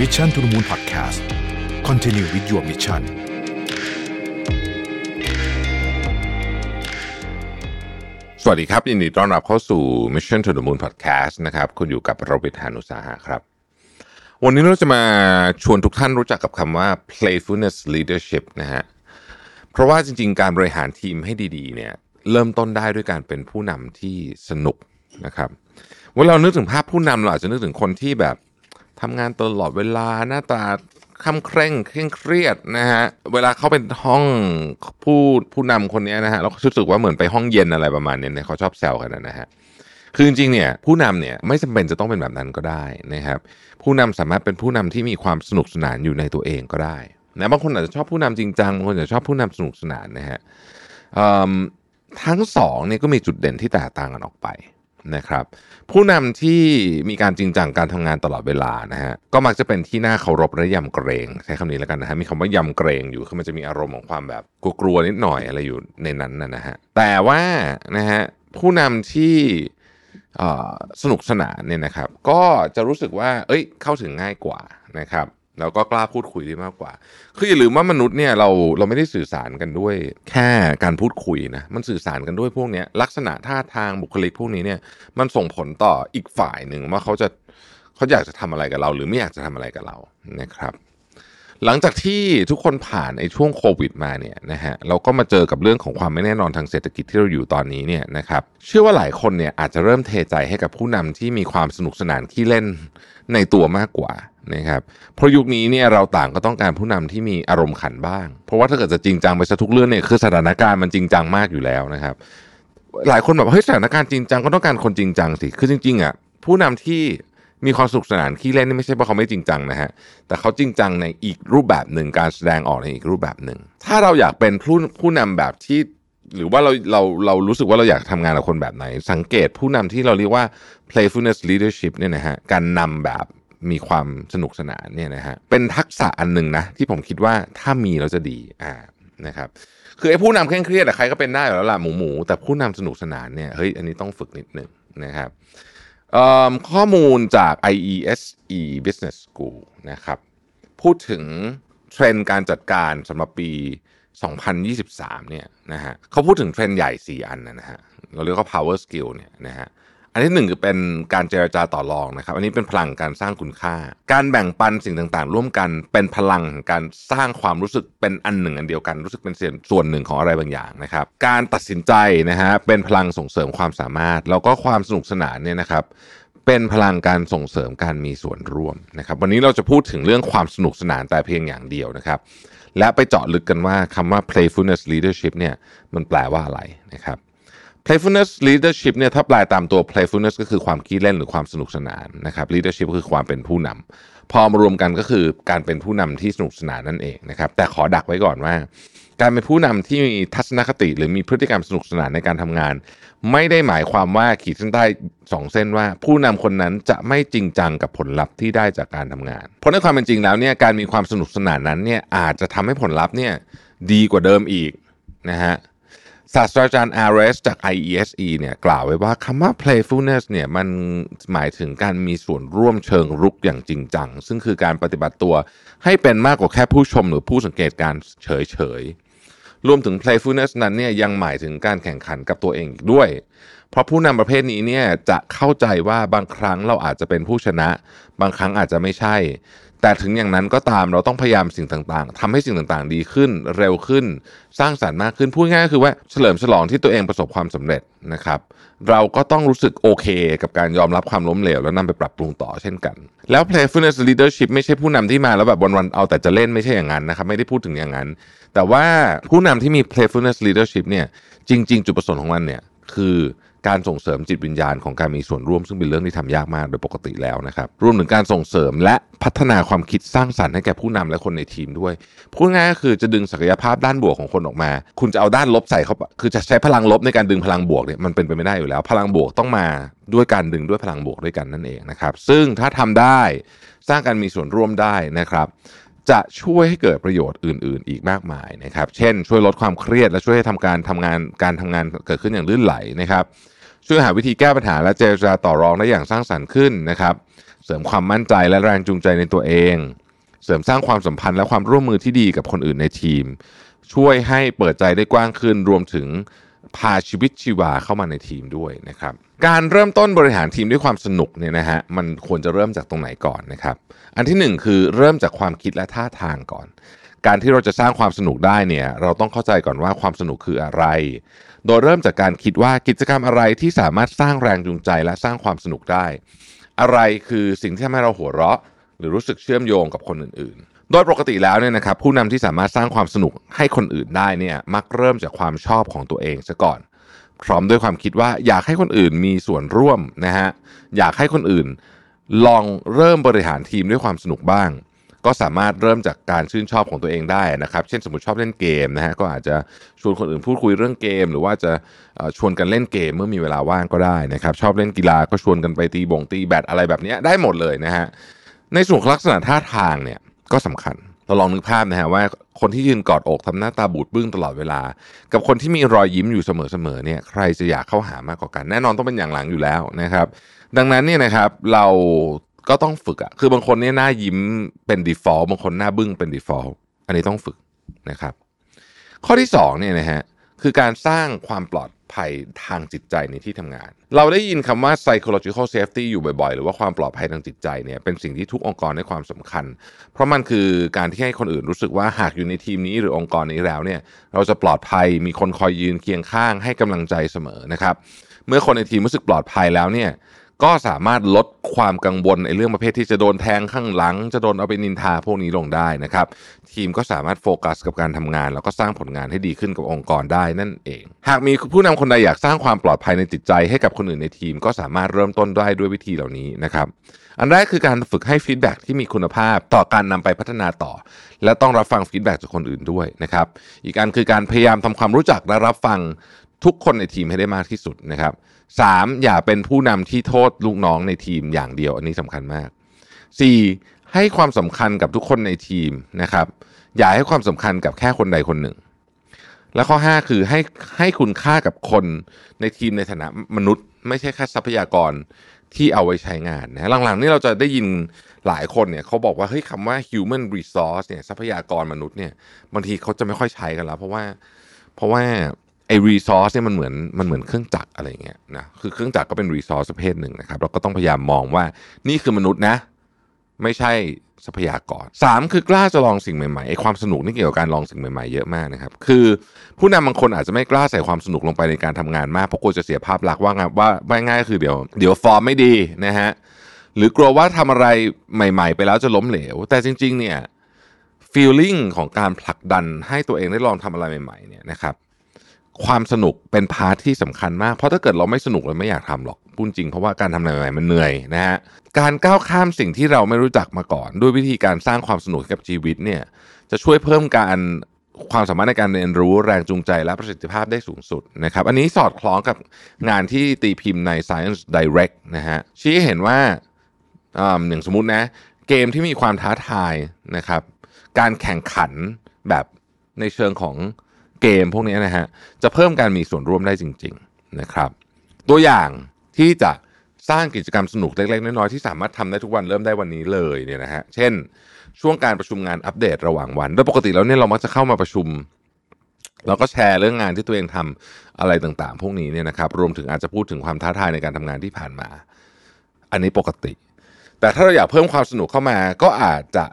Mission to the Moon Podcast Continue with your mission สวัสดีครับ ยินดีต้อนรับเข้าสู่ Mission to the Moon Podcast นะครับ คุณอยู่กับโรบิทานุสาหะครับ วันนี้เราจะมาชวนทุกท่านรู้จักกับคำว่า playfulness leadership นะฮะเพราะว่าจริง ๆ การบริหารทีมให้ดีๆเนี่ยเริ่มต้นได้ด้วยการเป็นผู้นำที่สนุกนะครับเวลาเรานึกถึงภาพผู้นำเราอาจจะนึกถึงคนที่แบบ ทำงานตลอดเวลาหน้าตาคำเคร่งเคร่งเครียดนะฮะเวลาเขาเป็นห้องผู้ผู้นำคนนี้นะฮะเราก็รู้สึกว่าเหมือนไปห้องเย็นอะไรประมาณนี้เนี่ยเขาชอบแซวกันนะฮะคือจริงๆเนี่ยผู้นำเนี่ยไม่จำเป็นจะต้องเป็นแบบนั้นก็ได้นะครับ ผู้นำสามารถเป็นผู้นำที่มีความสนุกสนานอยู่ในตัวเองก็ได้นะบางคนอาจจะชอบผู้นำจริงจังบางคนอาจจะชอบผู้นำสนุกสนานนะฮะทั้งสองเนี่ยก็มีจุดเด่นที่แตกต่างกันออกไป นะครับ ผู้นำที่มีการจริงจังการทำงานตลอดเวลานะฮะก็มักจะเป็นที่น่าเคารพและยำเกรงใช้คำนี้แล้วกันนะฮะมีคำว่ายำเกรงอยู่คือมันจะมีอารมณ์ของความแบบกลัวๆนิดหน่อยอะไรอยู่ในนั้นนะนะฮะแต่ว่านะฮะผู้นำที่สนุกสนานเนี่ยนะครับ ก็จะรู้สึกว่า เอ้ยเข้าถึงง่ายกว่านะครับ แล้วก็กล้าพูดคุยได้มากกว่า คืออย่าลืมว่ามนุษย์เนี่ยเราเราไม่ได้สื่อสารกันด้วยแค่การพูดคุยนะ มันสื่อสารกันด้วยพวกนี้ลักษณะท่าทางบุคลิกพวกนี้เนี่ย มันส่งผลต่ออีกฝ่ายหนึ่งว่าเขาจะเขาอยากจะทำอะไรกับเรา หรือไม่อยากจะทำอะไรกับเรานะครับ หลังจากที่ทุกคนผ่านไอ้ช่วงโควิดมาเนี่ยนะฮะเราก็มาเจอกับเรื่องของความไม่แน่นอนทางเศรษฐกิจที่เราอยู่ตอนนี้เนี่ยนะครับ เชื่อว่าหลายคนเนี่ยอาจจะเริ่มเทใจให้กับผู้นำที่มีความสนุกสนานขี้เล่นในตัวมากกว่า นะครับเพราะยุคนี้เนี่ยเราต่างก็ต้องการผู้นำที่มีอารมณ์ขันบ้าง เพราะว่าถ้าเกิดจะจริงจังไปซะทุกเรื่องเนี่ยคือสถานการณ์มันจริงจังมากอยู่แล้วนะครับ หลายคนแบบเฮ้ยสถานการณ์จริงจังก็ต้องการคนจริงจังสิคือจริงๆอะผู้นำที่มีความสนุกสนานขี้เล่นนี่ไม่ใช่เพราะเขาไม่จริงจังนะฮะ แต่เขาจริงจังในอีกรูปแบบหนึ่งการแสดงออกในอีกรูปแบบหนึ่ง ถ้าเราอยากเป็นผู้ผู้นำแบบที่ หรือว่าเราเราเรารู้สึกว่าเราอยากทำงานกับคนแบบไหน สังเกตผู้นำที่เราเรียกว่า playfulness leadership เนี่ยนะฮะ การนำแบบ มีความสนุกสนานเนี่ยนะฮะเป็นทักษะอันหนึ่งนะที่ผมคิดว่าถ้ามีเราจะดีอ่านะครับคือไอ้ผู้นำเคร่งเครียดอะใครก็เป็นได้แล้วล่ะหมูหมูแต่ผู้นำสนุกสนานเนี่ยเฮ้ยอันนี้ต้องฝึกนิดหนึ่งนะครับข้อมูลจาก IESE Business School นะครับพูดถึงเทรนด์การจัดการสำหรับปี 2023 เนี่ยนะฮะเขาพูดถึงเทรนด์ใหญ่ 4 อันนะฮะเราเรียกว่า power skill เนี่ยนะฮะ อันที่หนึ่งคือเป็นการเจรจาต่อรองนะครับ อันนี้เป็นพลังการสร้างคุณค่า การแบ่งปันสิ่งต่างๆ ร่วมกันเป็นพลังการสร้างความรู้สึกเป็นอันหนึ่ง อันเดียวกันรู้สึกเป็นส่วนหนึ่งของอะไรบางอย่างนะครับ การตัดสินใจนะฮะเป็นพลังส่งเสริมความสามารถ แล้วก็ความสนุกสนานเนี่ยนะครับเป็นพลังการส่งเสริมการมีส่วนร่วมนะครับ วันนี้เราจะพูดถึงเรื่องความสนุกสนานแต่เพียงอย่างเดียวนะครับ และไปเจาะลึกกันว่าคำว่า playfulness leadership เนี่ยมันแปลว่าอะไรนะครับ playfulness leadership เนี่ยถ้าแปลตามตัว playfulness ก็คือความขี้เล่นหรือความสนุกสนานนะครับ leadership ก็คือความเป็นผู้นำพอมารวมกันก็คือการเป็นผู้นำที่สนุกสนานนั่นเองนะครับ แต่ขอดักไว้ก่อนว่า การเป็นผู้นำที่มีทัศนคติ หรือมีพฤติกรรมสนุกสนานในการทำงาน ไม่ได้หมายความว่าขีดเส้นใต้สองเส้นว่า ผู้นำคนนั้นจะไม่จริงจังกับผลลัพธ์ที่ได้จากการทำงาน เพราะในความเป็นจริงแล้วเนี่ยการมีความสนุกสนานนั้นเนี่ยอาจจะทำให้ผลลัพธ์เนี่ยดีกว่าเดิมอีกนะฮะ ศาสตราจารย์อาร์เรสจาก IESE เนี่ยกล่าวไว้ว่าคำว่า playfulness เนี่ยมันหมายถึงการมีส่วนร่วมเชิงรุกอย่างจริงจัง ซึ่งคือการปฏิบัติตัวให้เป็นมากกว่าแค่ผู้ชมหรือผู้สังเกตการเฉยๆ รวมถึง playfulness นั้นเนี่ยยังหมายถึงการแข่งขันกับตัวเองอีกด้วย เพราะผู้นำประเภทนี้เนี่ยจะเข้าใจว่าบางครั้งเราอาจจะเป็นผู้ชนะ บางครั้งอาจจะไม่ใช่ แต่ถึงอย่างนั้นก็ตามเราต้องพยายามสิ่งต่างๆทำให้สิ่งต่างๆ ดีขึ้นเร็วขึ้น สร้างสรรค์มากขึ้นพูดง่ายก็คือว่าเฉลิมฉลองที่ตัวเองประสบความสำเร็จนะครับ เราก็ต้องรู้สึกโอเค กับการยอมรับความล้มเหลว แล้วนำไปปรับปรุงต่อเช่นกัน แล้ว playfulness leadership ไม่ใช่ผู้นำที่มาแล้วแบบวันๆเอาแต่จะเล่นไม่ใช่อย่างนั้นนะครับไม่ได้พูดถึงอย่างนั้น แต่ว่าผู้นำที่มี playfulness leadership เนี่ยจริง ๆ จุดประสงค์ของมันเนี่ยคือ การส่งเสริมจิตวิญญาณของการมีส่วนร่วมซึ่งเป็นเรื่องที่ทำยากมากโดยปกติแล้วนะครับรวมถึงการส่งเสริมและพัฒนาความคิดสร้างสรรค์ให้แก่ผู้นำและคนในทีมด้วยพูดง่ายก็คือจะดึงศักยภาพด้านบวกของคนออกมา คุณจะเอาด้านลบใส่เขาคือจะใช้พลังลบในการดึงพลังบวกเนี่ยมันเป็นไปไม่ได้อยู่แล้ว พลังบวกต้องมาด้วยการดึงด้วยพลังบวกด้วยกันนั่นเองนะครับ ซึ่งถ้าทำได้สร้างการมีส่วนร่วมได้นะครับ จะช่วยให้เกิดประโยชน์อื่น ๆ อีกมากมายนะครับ เช่น ช่วยลดความเครียดและช่วยให้ทำการทำงานการทำงานเกิดขึ้นอย่างลื่นไหลนะครับ ช่วยหาวิธีแก้ปัญหาและเจรจาต่อรองได้อย่างสร้างสรรค์ขึ้นนะครับ เสริมความมั่นใจและแรงจูงใจในตัวเอง เสริมสร้างความสัมพันธ์และความร่วมมือที่ดีกับคนอื่นในทีม ช่วยให้เปิดใจได้กว้างขึ้น รวมถึงพาชีวิตชีวาเข้ามาในทีมด้วยนะครับ การเริ่มต้นบริหารทีมด้วยความสนุกเนี่ยนะฮะมันควรจะเริ่มจากตรงไหนก่อนนะครับ อันที่หนึ่งคือเริ่มจากความคิดและท่าทางก่อน การที่เราจะสร้างความสนุกได้เนี่ยเราต้องเข้าใจก่อนว่าความสนุกคืออะไร โดยเริ่มจากการคิดว่ากิจกรรมอะไรที่สามารถสร้างแรงจูงใจและสร้างความสนุกได้ อะไรคือสิ่งที่ทำให้เราหัวเราะ หรือรู้สึกเชื่อมโยงกับคนอื่นๆ โดยปกติแล้วเนี่ยนะครับผู้นำที่สามารถสร้างความสนุกให้คนอื่นได้เนี่ยมักเริ่มจากความชอบของตัวเองซะก่อน พร้อมด้วยความคิดว่าอยากให้คนอื่นมีส่วนร่วมนะฮะอยากให้คนอื่น ลองเริ่มบริหารทีมด้วยความสนุกบ้าง ก็สามารถเริ่มจากการชื่นชอบของตัวเองได้นะครับ เช่นสมมติชอบเล่นเกมนะฮะก็อาจจะชวนคนอื่นพูดคุยเรื่องเกม หรือว่าจะชวนกันเล่นเกมเมื่อมีเวลาว่างก็ได้นะครับ ชอบเล่นกีฬาก็ชวนกันไปตีบงตีแบดอะไรแบบนี้ได้หมดเลยนะฮะในส่วนลักษณะท่าทางเนี่ยก็สำคัญเราลองนึกภาพนะฮะว่าคนที่ยืนกอดอกทำหน้าตาบูดบึ้งตลอดเวลา กับคนที่มีรอยยิ้มอยู่เสมอๆเนี่ยใครจะอยากเข้าหามากกว่ากัน แน่นอนต้องเป็นอย่างหลังอยู่แล้วนะครับ ดังนั้นเนี่ยนะครับเรา ก็ต้องฝึกอะคือบางคนเนี่ยหน้ายิ้มเป็น default บางคนหน้าบึ้งเป็น default อันนี้ต้องฝึกนะครับ ข้อที่สองเนี่ยนะฮะคือการสร้างความปลอดภัยทางจิตใจในที่ทำงาน เราได้ยินคำว่า psychological safety อยู่บ่อยๆ หรือว่าความปลอดภัยทางจิตใจเนี่ยเป็นสิ่งที่ทุกองค์กรให้ความสำคัญ เพราะมันคือการที่ให้คนอื่นรู้สึกว่าหากอยู่ในทีมนี้หรือองค์กรนี้แล้วเนี่ยเราจะปลอดภัยมีคนคอยยืนเคียงข้างให้กำลังใจเสมอนะครับ เมื่อคนในทีมรู้สึกปลอดภัยแล้วเนี่ย ก็สามารถลดความกังวลในเรื่องประเภทที่จะโดนแทงข้างหลัง จะโดนเอาไปนินทาพวกนี้ลงได้นะครับ ทีมก็สามารถโฟกัสกับการทำงาน แล้วก็สร้างผลงานให้ดีขึ้นกับองค์กรได้นั่นเอง หากมีผู้นำคนใดอยากสร้างความปลอดภัยในจิตใจให้กับคนอื่นในทีม ก็สามารถเริ่มต้นได้ด้วยวิธีเหล่านี้นะครับอันแรกคือการฝึกให้ feedback ที่มีคุณภาพต่อการนำไปพัฒนาต่อ และต้องรับฟัง feedback จากคนอื่นด้วยนะครับอีกอันคือการพยายามทำความรู้จักและรับฟังทุกคนในทีมให้ได้มากที่สุดนะครับ สามอย่าเป็นผู้นำที่โทษลูกน้องในทีมอย่างเดียว อันนี้สำคัญมากสี่ให้ความสำคัญกับทุกคนในทีมนะครับ อย่าให้ความสำคัญกับแค่คนใดคนหนึ่ง และข้อ 5 คือให้ให้คุณค่ากับคนในทีมในฐานะมนุษย์ ไม่ใช่แค่ทรัพยากรที่เอาไว้ใช้งานนะหลังๆนี่เราจะได้ยินหลายคนเนี่ยเขาบอกว่าเฮ้ยคำว่า human resource เนี่ยทรัพยากรมนุษย์เนี่ยบางทีเขาจะไม่ค่อยใช้กันแล้ว เพราะว่าเพราะว่า ไอ้ resource เนี่ยมันเหมือนมันเหมือนเครื่องจักรอะไรเงี้ยนะคือเครื่องจักรก็เป็น resource ประเภทหนึ่งนะครับเราก็ต้องพยายามมองว่านี่คือมนุษย์นะ ไม่ใช่ทรัพยากรสามคือกล้าจะลองสิ่งใหม่ๆไอ้ความสนุกนี่เกี่ยวกับการลองสิ่งใหม่ๆเยอะมากนะครับคือผู้นำบางคนอาจจะไม่กล้าใส่ความสนุกลงไปในการทำงานมากเพราะกลัวจะเสียภาพลักษณ์ว่าว่าว่าง่ายก็คือเดี๋ยวเดี๋ยวฟอร์มไม่ดีนะฮะหรือกลัวว่าทำอะไรใหม่ ๆ ไปแล้วจะล้มเหลว แต่จริง ๆ เนี่ย feeling ของการผลักดันให้ตัวเองได้ลองทำอะไรใหม่ๆเนี่ยนะครับ ความสนุกเป็น part ที่สำคัญมาก เพราะถ้าเกิดเราไม่สนุกเราไม่อยากทำหรอกพูดจริงเพราะว่าการทำอะไรใหม่ๆมันเหนื่อยนะฮะการก้าวข้ามสิ่งที่เราไม่รู้จักมาก่อน ด้วยวิธีการสร้างความสนุกกับชีวิตเนี่ยจะช่วยเพิ่มการความสามารถในการเรียนรู้แรงจูงใจและประสิทธิภาพได้สูงสุดนะครับอันนี้สอดคล้องกับงานที่ตีพิมพ์ใน Science Direct นะฮะชี้เห็นว่าอ่าอย่างสมมตินะเกมที่มีความท้าทายนะครับการแข่งขันแบบในเชิงของ เกมพวกนี้นะฮะจะเพิ่มการมีส่วนร่วมได้จริง ๆนะครับ ตัวอย่างที่จะสร้างกิจกรรมสนุกเล็กๆน้อยๆที่สามารถทำได้ทุกวันเริ่มได้วันนี้เลยเนี่ยนะฮะเช่น ช่วงการประชุมงานอัปเดตระหว่างวัน โดยปกติแล้วเนี่ยเรามักจะเข้ามาประชุมเราก็แชร์เรื่องงานที่ตัวเองทำอะไรต่างๆ พวกนี้เนี่ยนะครับ รวมถึงอาจจะพูดถึงความท้าทายในการทำงานที่ผ่านมา อันนี้ปกติ แต่ถ้าเราอยากเพิ่มความสนุกเข้ามา ก็อาจจะ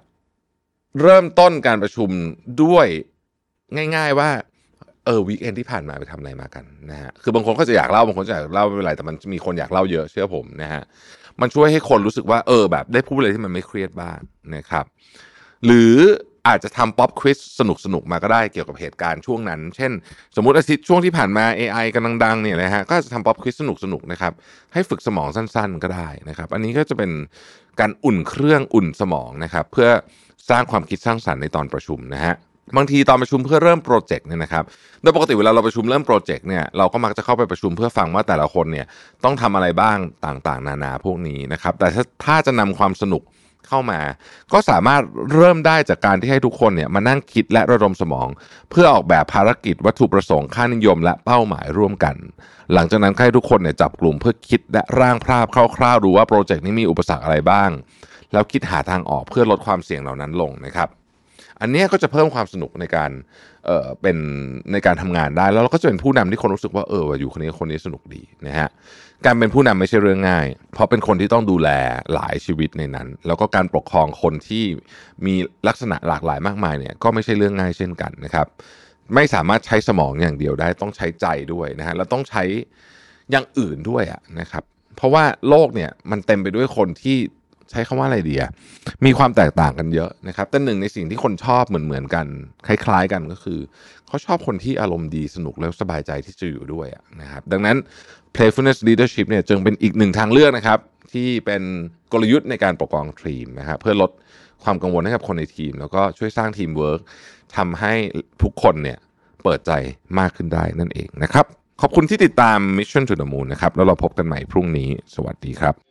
เริ่มต้นการประชุมด้วยง่าย ๆ ว่า เออ weekend ที่ผ่านมาไปทำอะไรมากันนะฮะคือบางคนก็จะอยากเล่าบางคนจะอยากเล่าไม่เป็นไรแต่มันมีคนอยากเล่าเยอะเชื่อผมนะฮะมันช่วยให้คนรู้สึกว่าเออแบบได้พูดอะไรที่มันไม่เครียดบ้างนะครับ หรืออาจจะทำ pop quiz สนุกสนุกมาก็ได้เกี่ยวกับเหตุการณ์ช่วงนั้น เช่น สมมติอาทิตย์ช่วงที่ผ่านมา AI กำลังดังเนี่ยนะฮะก็จะทำ pop quiz สนุกสนุกนะครับให้ฝึกสมองสั้นๆ ก็ได้นะครับ อันนี้ก็จะเป็นการอุ่นเครื่องอุ่นสมองนะครับ เพื่อสร้างความคิดสร้างสรรค์ในตอนประชุมนะฮะ บางทีตอนประชุมเพื่อเริ่มโปรเจกต์เนี่ยนะครับ โดยปกติเวลาเราประชุมเริ่มโปรเจกต์เนี่ยเราก็มักจะเข้าไปประชุมเพื่อฟังว่าแต่ละคนเนี่ยต้องทำอะไรบ้างต่างๆ นานาพวกนี้นะครับ แต่ถ้าถ้าจะนำความสนุกเข้ามา ก็สามารถเริ่มได้จากการที่ให้ทุกคนเนี่ยมานั่งคิดและระดมสมอง เพื่อออกแบบภารกิจวัตถุประสงค์ค่านิยม และเป้าหมายร่วมกัน หลังจากนั้นให้ทุกคนเนี่ยจับกลุ่มเพื่อคิดและร่างภาพคร่าวๆดูว่าโปรเจกต์นี้มีอุปสรรคอะไรบ้างแล้วคิดหาทางออกเพื่อลดความเสี่ยงเหล่านั้นลงนะครับ อันนี้ก็จะเพิ่มความสนุกในการเอ่อเป็นในการทำงานได้ แล้วเราก็จะเป็นผู้นำที่คนรู้สึกว่าเอออยู่คนนี้คนนี้สนุกดีนะฮะการเป็นผู้นำไม่ใช่เรื่องง่าย เพราะเป็นคนที่ต้องดูแลหลายชีวิตในนั้น แล้วก็การปกครองคนที่มีลักษณะหลากหลายมากมายเนี่ยก็ไม่ใช่เรื่องง่ายเช่นกันนะครับ ไม่สามารถใช้สมองอย่างเดียวได้ต้องใช้ใจด้วยนะฮะแล้วต้องใช้อย่างอื่นด้วยนะครับ เพราะว่าโลกเนี่ยมันเต็มไปด้วยคนที่ ใช้คำว่าอะไรดีอะมีความแตกต่างกันเยอะนะครับ แต่หนึ่งในสิ่งที่คนชอบเหมือนเหมือนๆกัน คล้ายๆกันก็คือ เขาชอบคนที่อารมณ์ดีสนุกแล้วสบายใจที่จะอยู่ด้วยนะครับ ดังนั้น playfulness leadership เนี่ยจึงเป็นอีกหนึ่งทางเลือกนะครับ ที่เป็นกลยุทธ์ในการปกครองทีมนะครับเพื่อลดความกังวลให้กับคนในทีม แล้วก็ช่วยสร้างทีมเวิร์กทำให้ทุกคนเนี่ยเปิดใจมากขึ้นได้นั่นเองนะครับ ขอบคุณที่ติดตาม Mission to the Moon นะครับ แล้วเราพบกันใหม่พรุ่งนี้ สวัสดีครับ